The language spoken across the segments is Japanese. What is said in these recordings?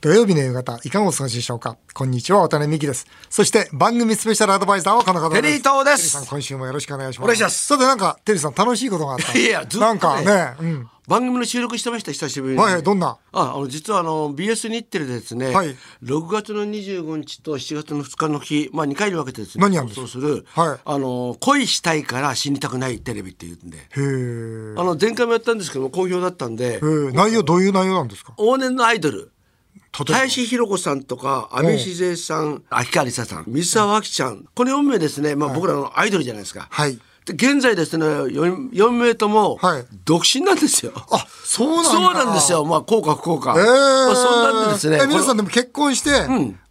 土曜日の夕方、いかがお過ごしでしょうか？こんにちは、渡辺美希です。そして、番組スペシャルアドバイザーはこの方です。テリー東ですテリーさん、今週もよろしくお願いします。お願いしますさて、なんか、テリーさん、楽しいことがあった。いやずっとねなんかね、うん。番組の収録してました久しぶりに。はいはい、どんな？あ、あの実はあの BS 日テレでですね、はい6月の25日と7月の2日の日、まあ2回に分けてですね、何やるんですか？する、はいあの恋したいから死にたくないテレビっていうんで、へーあの前回もやったんですけども好評だったんでへ、ー内容、どういう内容なんですか？往年のアイドル。林博子さんとか阿部静江さん、秋川梨沙さん、水沢あきちゃん、この4名ですね、まあ、僕らのアイドルじゃないですか。はい。で現在ですね 4, 4名ともはい独身なんですよ。あ、そうなんだ。そうなんですよ。まあ、効果不効果。えー。まあ、そんなんでですね。え皆さんでも結婚して、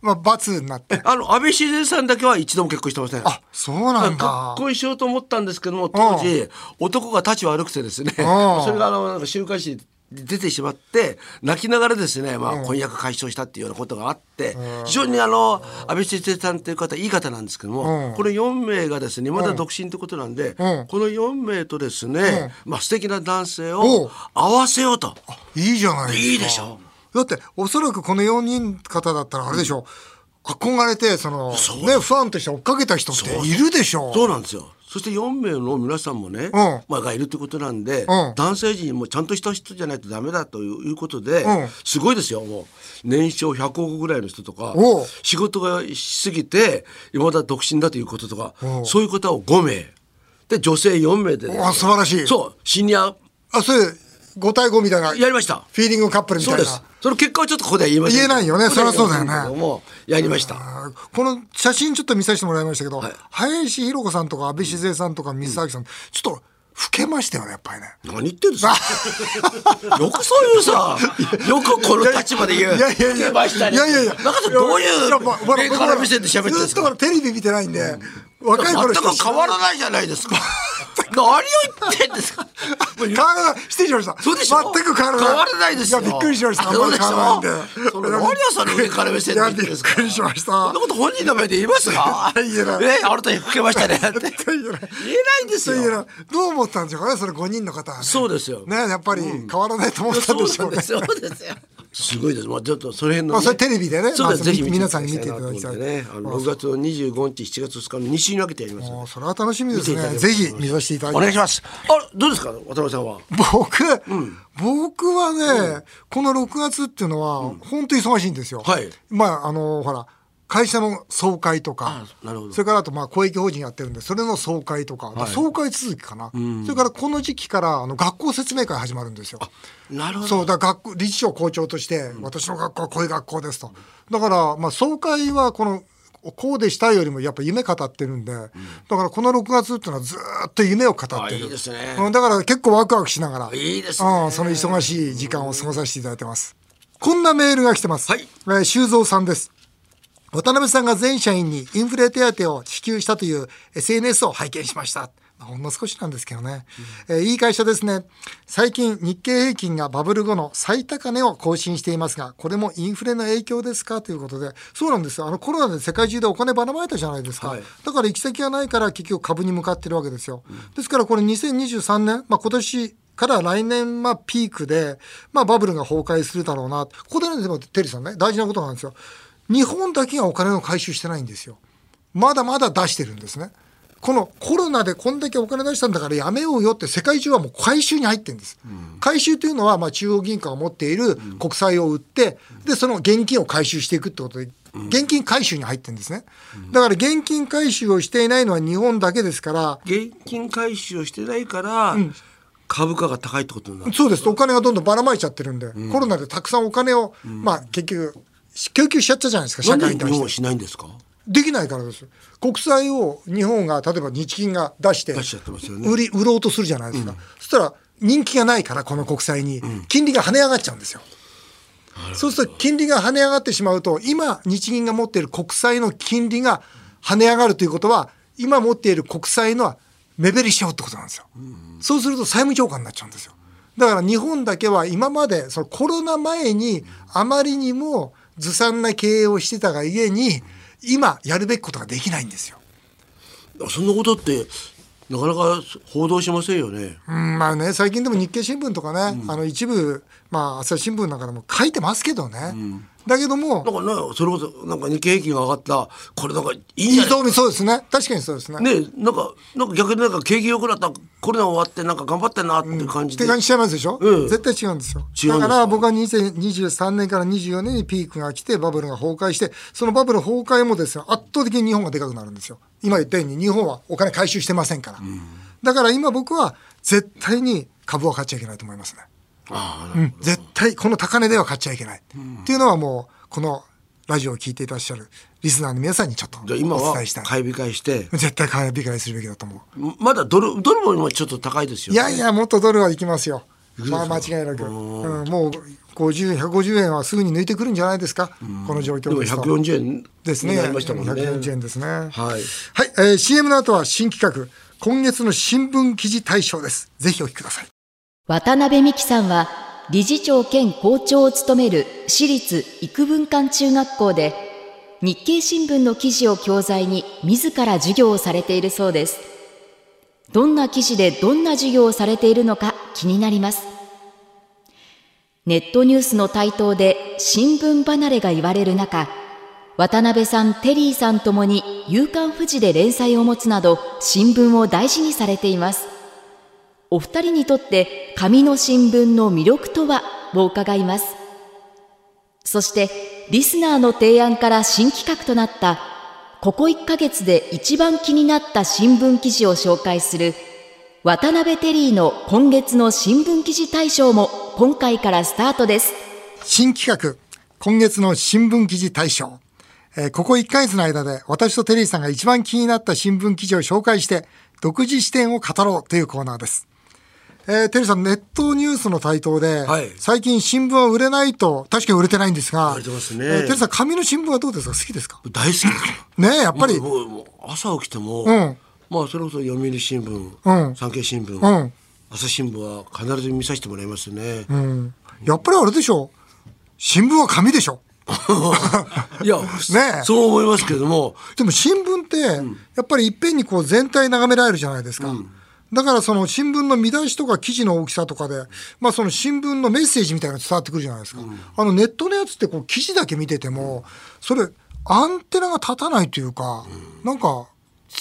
まあ、罰になって。あの、安倍静江さんだけは一度も結婚してません。あ、そうなんだ結。婚しようと思ったんですけども、当時、男が立ち悪くてですね、んそれがあの、なんか週刊誌に出てしまって、泣きながらですね、まあ、婚約解消したっていうようなことがあって、非常にあの、安倍静江さんっていう方、いい方なんですけども、この4名がですね、まだ独身ってことなんで、ん。この4名とですね、まあ、素敵な男性おをう合わせようと。いいじゃないですか。いいでしょだって、おそらくこの4人方だったらあれでしょ。憧れて、その、ね、ファンとして追っかけた人っているでしょ。そうなんですよ。そして4名の皆さんもね、まあ、がいるってことなんで、うん。男性陣もちゃんとした人じゃないとダメだということで、うん。すごいですよもう。年商100億ぐらいの人とか仕事がしすぎて今だ独身だということとかそういう方を5名。で女性4名でね、わ素晴らしい。そうシニア。あ、それ、5対5みたいな、フやりました。ィーリングカップルみたいな。そうです。その結果はちょっとここでは言えません言えないよね。そりゃそうだよね。やりました。あこの写真ちょっと見させてもらいましたけど、はい。林博子さんとか安倍静江さんとか水沢さん、ちょっと老けましたよね、やっぱりね。何言ってんですか。よくそういうさよくこの立場で言う。いやいやいや、ましたね。いやいやいや、なんかどういうやまあほら上から目線で喋ってるんですか。テレビ見てないんで、若い頃全く変わらないじゃないですか何を言ってんですか変わらない。失礼しました。そうでしょ全く変わらない。変わらないですよいや、びっくりしました。あんまり変わらないんで。その何をその上から目線で言ってるんですかいやびっくりしました。そんなこと本人の前で言いますか？言えないえあなた老けましたねって言え言えないないんですそういうのよどう思ったんでしょうかね、それ5人の方はね。そうですよね、やっぱり変わらないと思ったんでしょうねそうなんで。すよすごいです。まあちょっとその辺の、ね。まあそれテレビでねそうです。まあぜひ皆さんに見ていただきたいね。あの6月の25日、7月2日の2週に分けてやりますそれは楽しみですね。ぜひ見させていただきますお願いします。あ、どうですか、渡辺さんは？僕、僕はね、この6月っていうのは、本当に忙しいんですよ。はいまあ、あの、ほら、会社の総会とかそれからあとまあ公益法人やってるんで、それの総会とか、はい。総会続きかな、それからこの時期からあの学校説明会始まるんですよ。なるほど。そうだ学校理事長校長として、私の学校はこういう学校ですと。だから、まあ、総会はこのこうでしたいよりもやっぱ夢語ってるんで、だからこの6月っていうのはずーっと夢を語ってる。あいいですね。うんだから結構ワクワクしながらいいですね。うん、その忙しい時間を過ごさせていただいてます。こんなメールが来てます、はい。えー修造さんです渡辺さんが全社員にインフレ手当を支給したという SNS を拝見しました。まあほんの少しなんですけどね、えーいい会社ですね。最近日経平均がバブル後の最高値を更新していますが、これもインフレの影響ですか？ということで、そうなんですよ。あのコロナで世界中でお金ばらまいたじゃないですか。はいだから行き先がないから結局株に向かってるわけですよ。ですからこれ2023年、まあ今年から来年、まあ、ピークで、まあ、バブルが崩壊するだろうな。ここでね、でも、テリーさんね、大事なことなんですよ。日本だけがお金を回収してないんですよ。まだまだ出してるんですね。このコロナでこんだけお金出したんだからやめようよって世界中はもう回収に入ってるんです。回収というのはまあ中央銀行が持っている国債を売って、で、その現金を回収していくってことで、現金回収に入ってるんですね。だから現金回収をしていないのは日本だけですから、現金回収をしてないから、株価が高いってことになる。そうです。お金がどんどんばらまいちゃってるんで、コロナでたくさんお金を、まあ結局、供給しちゃったじゃないですか、社会に対して。しないんですか？できないからです。国債を日本が、例えば日銀が出して、売り、売ろうとするじゃないですか。そしたら、人気がないから、この国債に、金利が跳ね上がっちゃうんですよ。そうすると、金利が跳ね上がってしまうと、今、日銀が持っている国債の金利が跳ね上がるということは、今持っている国債のは目減りしちゃうってことなんですよ。そうすると債務超過になっちゃうんですよ。だから日本だけは今までそのコロナ前にあまりにもずさんな経営をしてたがゆえに今やるべきことができないんですよ。そんなことってなかなか報道しませんよね。うん、まあね最近でも日経新聞とかね、あの一部まあ朝日新聞なんかでも書いてますけどね、だけども、なんかね、それこそ、なんか日経平均が上がった、これなんかいいじゃない？そうですね。確かにそうですね。ね、なんか、なんか逆になんか景気良くなった、コロナ終わって、なんか頑張ってんなって感じで。って感じしちゃいますでしょ、うん絶対違うんですよ。だから僕は2023年から24年にピークが来てバブルが崩壊して、そのバブル崩壊もですね、圧倒的に日本がでかくなるんですよ。今言ったように日本はお金回収してませんから。だから今僕は絶対に株は買っちゃいけないと思いますね。あうん、絶対この高値では買っちゃいけない。っていうのはもう、このラジオを聞いていらっしゃるリスナーの皆さんにちょっとお伝えしたい。買い控えして、絶対買い理解するべきだと思う。まだドル、ドルも今ちょっと高いですよ、いやいや、もっとドルはいきますよ。まあ間違いなく。うん、もう50、150円はすぐに抜いてくるんじゃないですか？この状でも況ですと。140円ですね。りましたもんね。140円ですね。はい。はい。えー CM の後は新企画、今月の新聞記事大賞です。ぜひお聞きください。渡辺美樹さんは理事長兼校長を務める私立育文館中学校で日経新聞の記事を教材に自ら授業をされているそうです。どんな記事でどんな授業をされているのか気になります。ネットニュースの台頭で新聞離れが言われる中渡辺さん、テリーさんともに夕刊富士で連載を持つなど新聞を大事にされています。お二人にとって紙の新聞の魅力とは？を伺いますそしてリスナーの提案から新企画となったここ1ヶ月で一番気になった新聞記事を紹介する渡辺テリーの今月の新聞記事大賞も今回からスタートです新企画、今月の新聞記事大賞。えーここ1ヶ月の間で私とテリーさんが一番気になった新聞記事を紹介して、独自視点を語ろうというコーナーです。えーテリーさん、ネットニュースの台頭で、はい。最近新聞は売れないと、確かに売れてないんですが、ますね。えーテリーさん、紙の新聞はどうですか？好きですか？大好きですよ。ねえ、やっぱり、朝起きても、うん。まあそれこそ読売新聞、うん。産経新聞、うん。朝日新聞は必ず見させてもらいますね。うん、やっぱりあれでしょ？新聞は紙でしょ？いや、ねえ。そう思いますけれども、でも新聞って、やっぱりいっぺんにこう全体眺められるじゃないですか。だからその新聞の見出しとか記事の大きさとかで、まあその新聞のメッセージみたいなのが伝わってくるじゃないですか。あのネットのやつってこう記事だけ見てても、それアンテナが立たないというか、なんか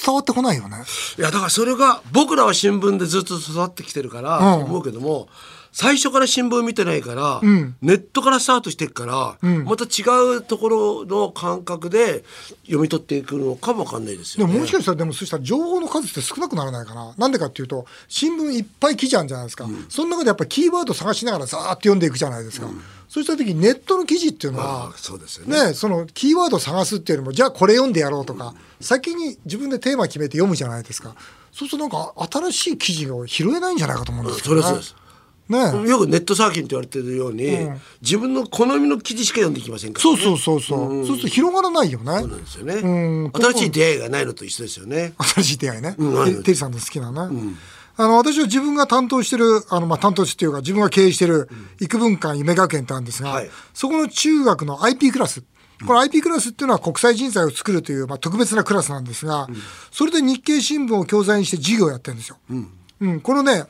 伝わってこないよね。いやだからそれが僕らは新聞でずっと育ってきてるから、思うけども最初から新聞見てないから、ネットからスタートしていくから、また違うところの感覚で読み取っていくのかもわかんないですよね。でももしかしたらでもそしたら情報の数って少なくならないかな。なんでかっていうと新聞いっぱい記事あるじゃないですか。その中でやっぱりキーワード探しながらざーっと読んでいくじゃないですか。そうした時にネットの記事っていうのはあそうですよねねそのキーワードを探すっていうよりもじゃあこれ読んでやろうとか先に自分でテーマ決めて読むじゃないですか。そうするとなんか新しい記事を拾えないんじゃないかと思うんですけどね。それはそうです。ねよくネットサーフィンって言われてるように、自分の好みの記事しか読んでいきませんから、そうそうそうそう。そうすると広がらないよね。なんですよね、うん。新しい出会いがないのと一緒ですよね。新しい出会いね。うん。てテリーさんの好きなね。あの、私は自分が担当してる、あの、まあ、担当していうか、自分が経営してる、育文館夢学園ってあるんですが、はい。そこの中学の IP クラス。この IP クラスっていうのは国際人材を作るという、まあ、特別なクラスなんですが、それで日経新聞を教材にして授業をやってるんですよ。うん、このね、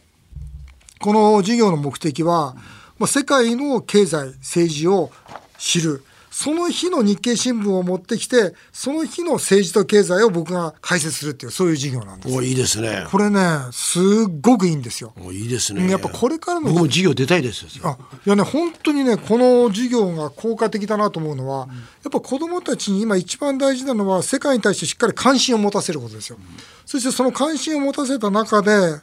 この授業の目的は、まあ、世界の経済、政治を知る。その日の日経新聞を持ってきて、その日の政治と経済を僕が解説するっていう、そういう授業なんです。もういいですね。これね、すっごくいいんですよ。もういいですね。やっぱこれからの僕も授業出たいですよ。あいやね本当にねこの授業が効果的だなと思うのは、やっぱ子どもたちに今一番大事なのは世界に対してしっかり関心を持たせることですよ。そしてその関心を持たせた中で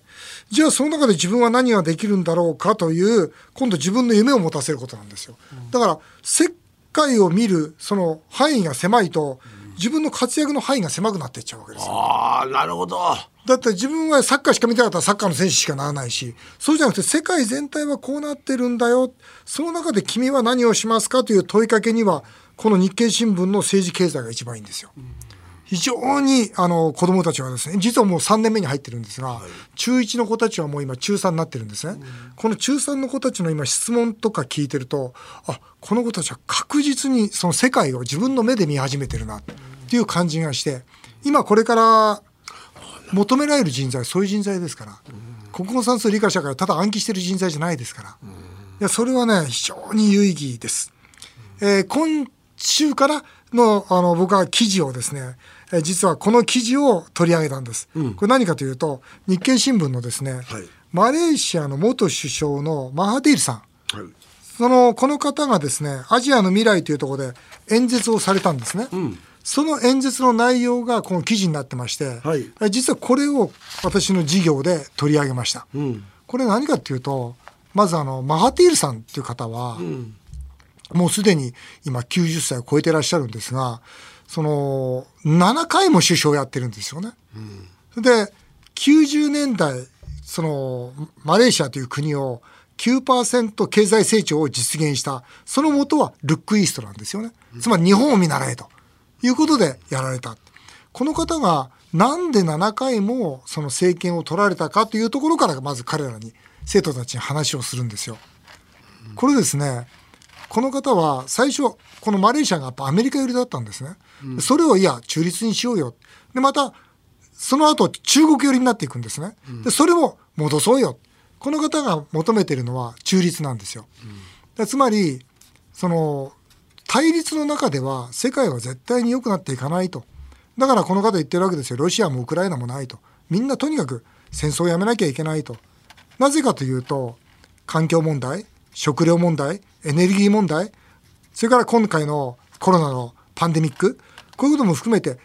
じゃあその中で自分は何ができるんだろうかという今度自分の夢を持たせることなんですよ。だから世界を見るその範囲が狭いと自分の活躍の範囲が狭くなっていっちゃうわけですよ。ああ、なるほど。だって自分はサッカーしか見たかったらサッカーの選手しかならないし、そうじゃなくて世界全体はこうなってるんだよ。その中で君は何をしますかという問いかけには、この日経新聞の政治経済が一番いいんですよ。非常にあの子供たちはですね、実はもう3年目に入ってるんですが、中1の子たちはもう今中3になってるんですね。この中3の子たちの今質問とか聞いてると、あ、この子たちは確実にその世界を自分の目で見始めてるなっていう感じがして、今これから求められる人材そういう人材ですから、国語算数理科社会ただ暗記してる人材じゃないですから、いやそれはね非常に有意義です。えー今週からのあの僕は記事をですね、えー実はこの記事を取り上げたんです。これ何かというと日経新聞のですね、マレーシアの元首相のマハティールさん。はい。そのこの方がですねアジアの未来というところで演説をされたんですね、その演説の内容がこの記事になってまして、はい。え実はこれを私の授業で取り上げました、ん。これ何かっていうとまずあのマハティールさんっていう方は、もうすでに今90歳を超えてらっしゃるんですがその7回も首相やってるんですよね。で90年代そのマレーシアという国を9%経済成長を実現したその元はルックイーストなんですよね。つまり日本を見習えということでやられた。この方がなんで7回もその政権を取られたかというところからまず彼らに生徒たちに話をするんですよ。これですねこの方は最初このマレーシアがやっぱアメリカ寄りだったんですね。それをいや中立にしようよ。でまたその後中国寄りになっていくんですね。でそれも戻そうよ。この方が求めているのは中立なんですよ。でつまりその対立の中では世界は絶対に良くなっていかないと。だからこの方言ってるわけですよ。ロシアもウクライナもないと。みんなとにかく戦争をやめなきゃいけないと。なぜかというと環境問題、食料問題、エネルギー問題、それから今回のコロナのパンデミック、こういうことも含めて、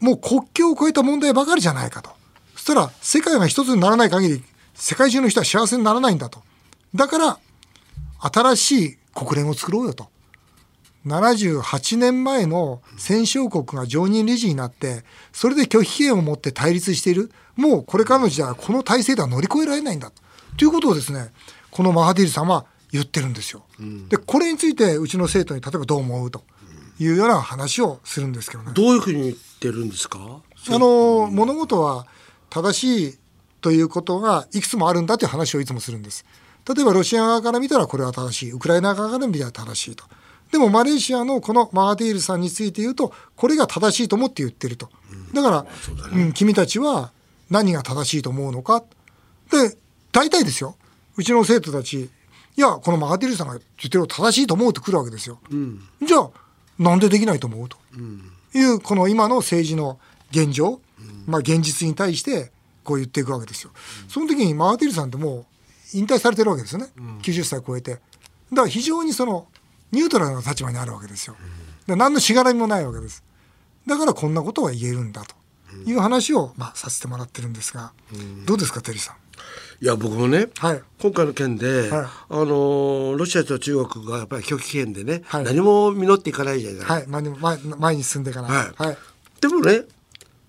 もう国境を越えた問題ばかりじゃないかと。そしたら世界が一つにならない限り、世界中の人は幸せにならないんだと。だから、新しい国連を作ろうよと。78年前の戦勝国が常任理事になって、それで拒否権を持って対立している。もうこれからの時代はこの体制では乗り越えられないんだと。いうことをですね、このマハディルさんは言ってるんですよ。で、これについてうちの生徒に例えばどう思うというような話をするんですけどね。どういうふうに言ってるんですか？あの物事は正しいということがいくつもあるんだという話をいつもするんです。例えばロシア側から見たらこれは正しいウクライナ側から見たら正しいと。でもマレーシアのこのマハティールさんについて言うとこれが正しいと思って言ってると。だから、うん、君たちは何が正しいと思うのか。で大体ですようちの生徒たちいやこのマハティールさんが言ってるの正しいと思うとくるわけですよ。じゃあなんでできないと思うと。いうこの今の政治の現状、まあ、現実に対してこう言っていくわけですよ。その時にマーティルさんってもう引退されてるわけですよね、90歳超えて。だから非常にそのニュートラルな立場にあるわけですよ。で何のしがらみもないわけです。だからこんなことは言えるんだという話を、まあ、させてもらってるんですが、どうですかテリーさん？いや僕もね、はい。今回の件で、はい。あのーロシアと中国がやっぱり拒否権でね、はい。何も実っていかないじゃない、はい、前に前前に進んでから。はい。はい。でもね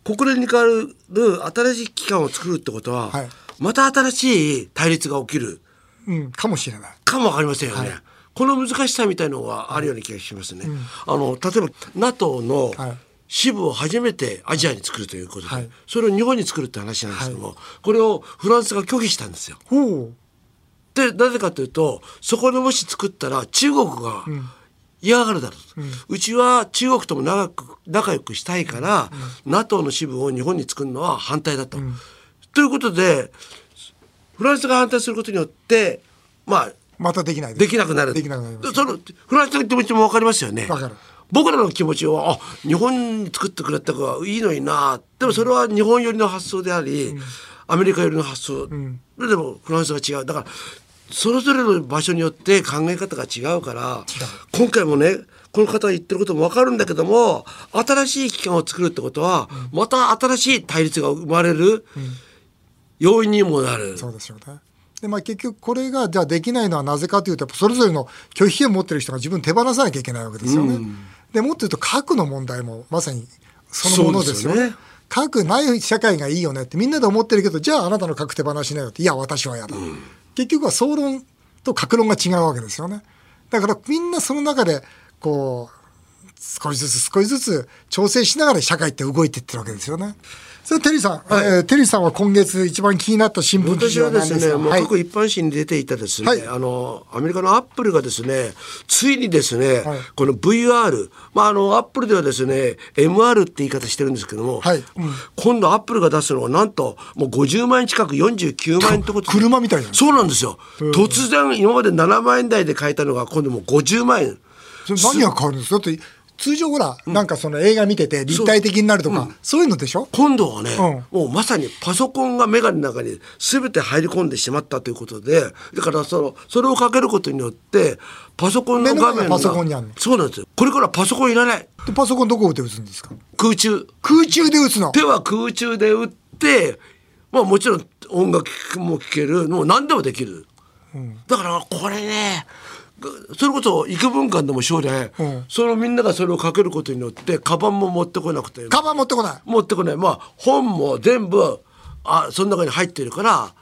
国連に代わる新しい機関を作るってことは、はい。また新しい対立が起きる。うん、かもしれない。かもわかりませんよね。この難しさみたいのがあるような気がしますね。あの例えば NATO のはい支部を初めてアジアに作るということで、はい。それを日本に作るって話なんですけども、これをフランスが拒否したんですよ。でなぜかというとそこでもし作ったら中国が嫌がるだろうと、うちは中国とも長く仲良くしたいから、NATO の支部を日本に作るのは反対だと。ということでフランスが反対することによってまあまたできないす。できなくなる。できなくなり。そのフランスの気持ちも分かりますよね。わかる僕らの気持ちはあ日本に作ってくれた方がいいのにな。でもそれは日本寄りの発想であり、アメリカ寄りの発想、でもフランスは違う。だからそれぞれの場所によって考え方が違うから今回もねこの方が言ってることも分かるんだけども新しい機関を作るってことは、また新しい対立が生まれる要因にもなる。そうですよね。でまあ、結局これがじゃあできないのはなぜかというとそれぞれの拒否権を持ってる人が自分手放さなきゃいけないわけですよね。でもっと言うと核の問題もまさにそのものですよね。ね核ない社会がいいよねってみんなで思ってるけどじゃああなたの核手放しなよっていや私は嫌だ、結局は総論と核論が違うわけですよね。だからみんなその中でこう少しずつ少しずつ調整しながら社会って動いていってるわけですよね。それテリーさん、えーテリーさんは今月一番気になった新聞記私事ははですね、何ですか？はい。もう各一般紙に出ていたですね、はい。あのアメリカのアップルがですね、ついにですね、はい。この VR、まああのアップルではですね、MR って言い方してるんですけども、はい。うん今度アップルが出すのはなんともう50万円近く49万円ってことで車みたいじゃんそうなんですよ。突然今まで7万円台で買えたのが今度もう50万円。何が変わるんですか？だって通常ほら、なんかその映画見てて立体的になるとか、そういうのでしょ？今度はね、もうまさにパソコンが眼鏡の中に全て入り込んでしまったということでだからそのそれをかけることによってパソコンの画面が目の前がパソコンにあるのそうなんですよ。これからパソコンいらない。でパソコンどこで打つんですか？空中。空中で打つの？手は空中で打ってまあもちろん音楽も聴ける。もう何でもできる、だからこれねそれこそ幾分間でも将来、うん。そのみんながそれをかけることによってカバンも持ってこなくて。カバン持ってこない。持ってこない。まあ本も全部あその中に入ってるから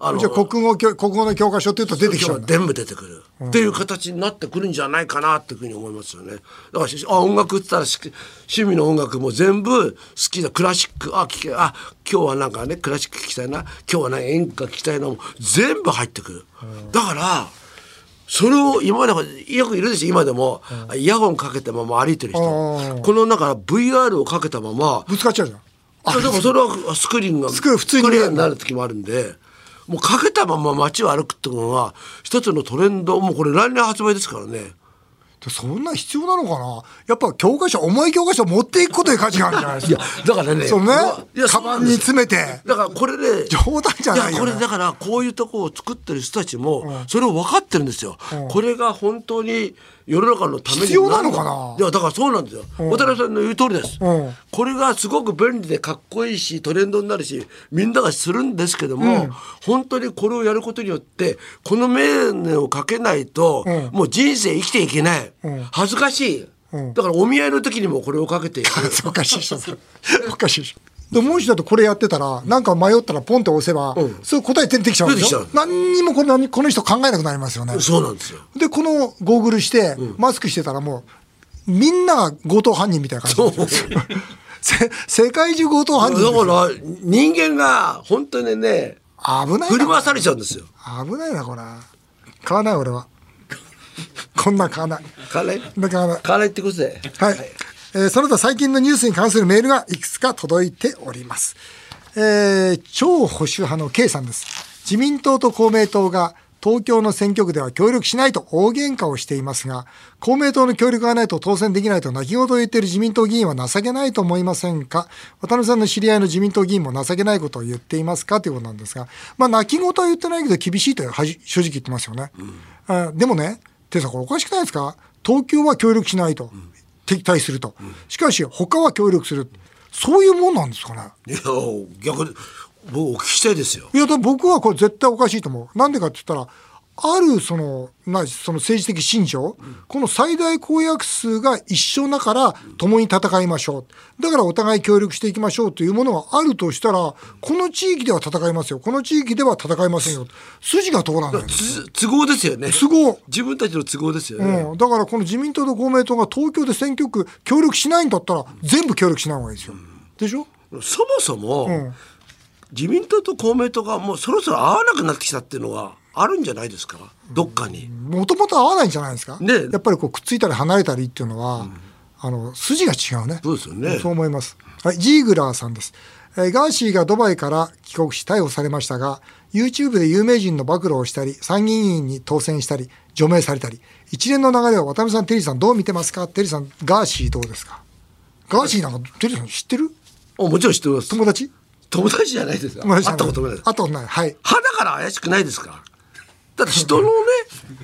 あのじゃあ国語教国語の教科書っていうと出てきちゃう全部出てくる、っていう形になってくるんじゃないかなっていうふうに思いますよね。だからしあ音楽って言ったらし趣味の音楽も全部好きだクラシックあ聞けあ今日はなんかねクラシック聴きたいな。今日はね演歌聴きたいなも全部入ってくる、だからそれを今までよくいるでしょ？今でも、イヤホンかけたまま歩いてる人。うん。この中 VR をかけたまま。ぶつかっちゃうじゃん。あでもそれはスクリーンがスクリーン普通になる時もあるんで。もうかけたまま街を歩くってのは一つのトレンドもうこれ来年発売ですからね。でそんな必要なのかな？やっぱ教科書重い教科書持っていくことに価値があるんじゃないですか。だからねそうね。いやカバンに詰めて。だからこれで冗談じゃないよ。ねやこれだからこういうとこを作ってる人たちもそれを分かってるんですよ、これが本当に世の中のために必要なのかな？いやだからそうなんですよ。渡辺さんの言う通りです、うん。これがすごく便利でかっこいいしトレンドになるしみんながするんですけども、本当にこれをやることによってこのメガネをかけないと、ん。もう人生生きていけない、ん。恥ずかしい、だからお見合いの時にもこれをかけていく。おかしいでしょかしいでしょでもしだとこれやってたらなんか迷ったらポンって押せば、そう答え出てきちゃうんでしょ？出てきちゃ何にもこのこの人考えなくなりますよね。そうなんですよ。でこのゴーグルして、マスクしてたらもうみんなが強盗犯人みたいな感じ。なんですよせ世界中強盗犯人だから人間が本当にね危ないな。振り回されちゃうんですよ。危ないなこれ買わない俺は。こんなん買わない。カレーこんな買わない。カレーってことで。はい、えーその他最近のニュースに関するメールがいくつか届いております。えー超保守派の K さんです。自民党と公明党が東京の選挙区では協力しないと大喧嘩をしていますが、公明党の協力がないと当選できないと泣き言を言っている自民党議員は情けないと思いませんか？渡辺さんの知り合いの自民党議員も情けないことを言っていますか？ということなんですが、まあ泣き言は言ってないけど厳しいとはじ正直言ってますよね。あでもね、テさんこれおかしくないですか？東京は協力しないと。敵対すると。しかし他は協力する。そういうもんなんですかね。いや逆に僕お聞きしたいですよ。いや、だ僕はこれ絶対おかしいと思う。なんでかって言ったら、あるその、なその政治的信条、この最大公約数が一緒だから共に戦いましょう。だからお互い協力していきましょうというものがあるとしたら、この地域では戦いますよ。この地域では戦いませんよ。筋が通らない。つ都合ですよね。都合。自分たちの都合ですよね。うん、だからこの自民党と公明党が東京で選挙区協力しないんだったら全部協力しない方がいいですよ。でしょ？そもそも、ん自民党と公明党がもうそろそろ合わなくなってきたっていうのがあるんじゃないですか？どっかに。もともと合わないんじゃないですか、ね。やっぱりこうくっついたり離れたりっていうのは、あの筋が違うね。そうですよね。そう思います、はい、ジーグラーさんです、えーガーシーがドバイから帰国し逮捕されましたが YouTube で有名人の暴露をしたり参議院に当選したり除名されたり一連の流れを渡辺さんテリーさんどう見てますか？テリーさんガーシーどうですか？ガーシーなんかテリーさん知ってる？おもちろん知ってます。友達？友達じゃないですか。会ったことないです。会ったことない。はい。肌から怪しくないですか？だって人のね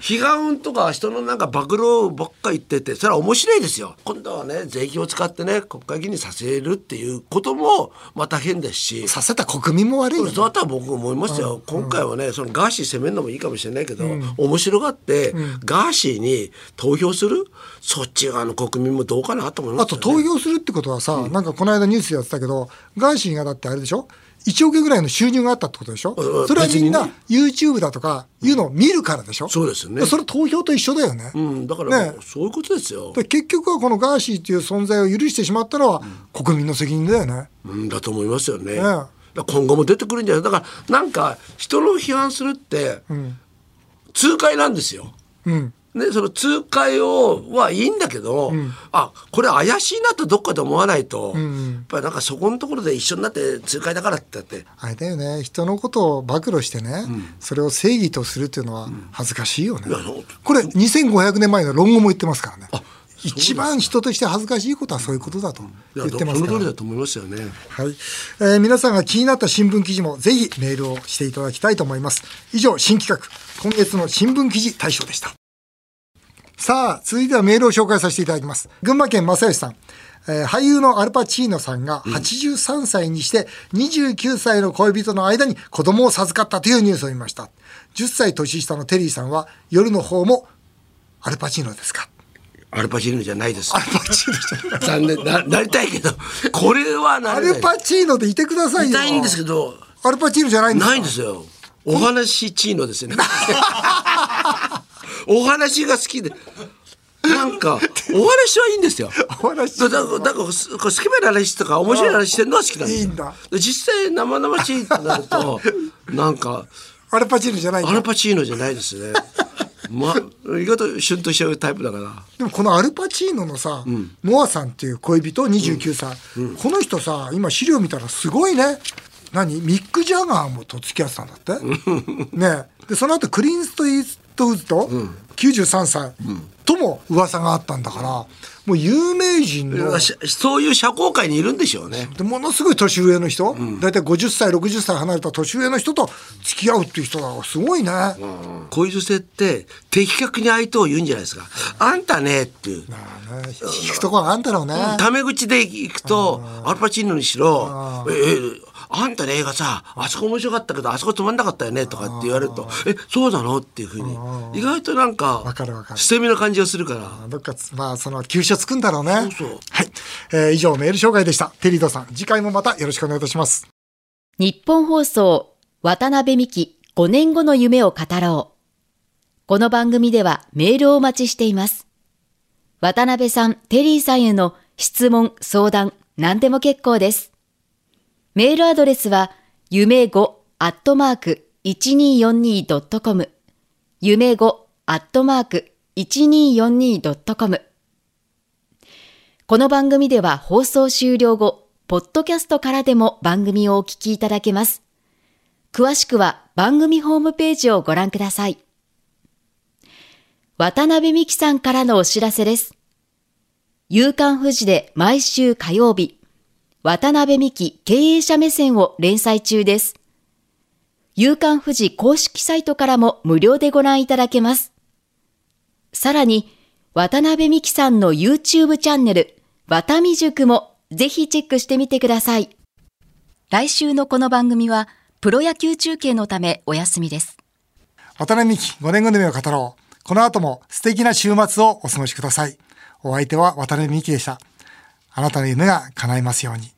批判とか人のなんか暴露ばっか言っててそれは面白いですよ。今度はね税金を使ってね国会議員にさせるっていうこともまた変ですし。させた国民も悪いよね。そうだったら僕思いますよ、今回はねそのガーシー攻めるのもいいかもしれないけど、面白がって、ガーシーに投票する？そっち側の国民もどうかなと思いますよ、あとね、投票するってことはさ、なんかこの間ニュースでやってたけど、ガーシーがだってあれでしょ？?1 億円ぐらいの収入があったってことでしょ？うんそれはみんな YouTube だとかいうのを見るからでしょ？そうですよねそれ投票と一緒だよね。うん、だからねそういうことですよ、で結局はこのガーシーっていう存在を許してしまったのは国民の責任だよね。うん、だと思いますよね。えだから今後も出てくるんじゃないだからなんか人の批判するって痛快なんですよ。うん。ね、その痛快をはいいんだけど、あこれ怪しいなとどっかで思わないと、やっぱりなんかそこのところで一緒になって痛快だからって言って。あれだよね。人のことを暴露してね、それを正義とするっていうのは恥ずかしいよね、これ2500年前の論語も言ってますからね。一番人として恥ずかしいことはそういうことだとい言やってますから。その通りだと思いますよね。はい、えー皆さんが気になった新聞記事もぜひメールをしていただきたいと思います。以上新企画今月の新聞記事大賞でしたさあ続いてはメールを紹介させていただきます。群馬県正義さん。えー俳優のアルパチーノさんが83歳にして29歳の恋人の間に子供を授かったというニュースを見ました。10歳年下のテリーさんは夜の方もアルパチーノですか？アルパチーノじゃないです。ア。ルパチーノじゃない。残念。ななりたいけどこれはなアルパチーノでいてくださいよ。痛いんですけどアルパチーノじゃないんですか？ないんですよ。お話チーノですよね。お話が好きで。なんか、お話はいいんですよ。お話。だだから、だから、す好きな話とか、面白い話してるのは好きなんですよ。いいんだで実際、生々しいってなると、なんか、アルパチーノじゃないアルパチーノじゃないですね。まあ、意外とシュンとしちゃうタイプだから。でもこのアルパチーノのさ、ノアさんっていう恋人29歳、この人さ今資料見たらすごいね。何？ミック・ジャガーもと付き合ってたんだって？ねでその後クリンスト・イーストウッズと93歳とも噂があったんだからもう有名人のしそういう社交界にいるんでしょうね。でものすごい年上の人、大体50歳60歳離れた年上の人と付き合うっていう人だからすごいね、こういう女性って、的確に相手を言うんじゃないですか。あんたねっていう。まあね聞くところあんだろうね、タメ口で行くと、アルパチーノにしろ、え、え、あんたの映画さ、あそこ面白かったけど、あそこつまんなかったよねとかって言われると、え、そうなのっていうふうに、意外となんかわかるわか、る。捨て身な感じがするから。どっかつまあその急所つくんだろうね。そうそう。はい、えー以上メール紹介でした。テリードさん。次回もまたよろしくお願いいたします。日本放送渡辺美希5年後の夢を語ろう。この番組ではメールをお待ちしています。渡辺さん、テリーさんへの質問、相談、何でも結構です。メールアドレスは、夢5アットマーク 1242.com 夢5アットマーク 1242.com この番組では放送終了後、ポッドキャストからでも番組をお聞きいただけます。詳しくは番組ホームページをご覧ください。渡辺美希さんからのお知らせです。夕刊富士で毎週火曜日、渡辺美希経営者目線を連載中です。夕刊富士公式サイトからも無料でご覧いただけます。さらに、渡辺美希さんの YouTube チャンネル、渡美塾もぜひチェックしてみてください。来週のこの番組は、プロ野球中継のためお休みです。渡辺美希5年後の夢を語ろうこの後も素敵な週末をお過ごしくださいお相手は渡辺美希でしたあなたの夢が叶いますように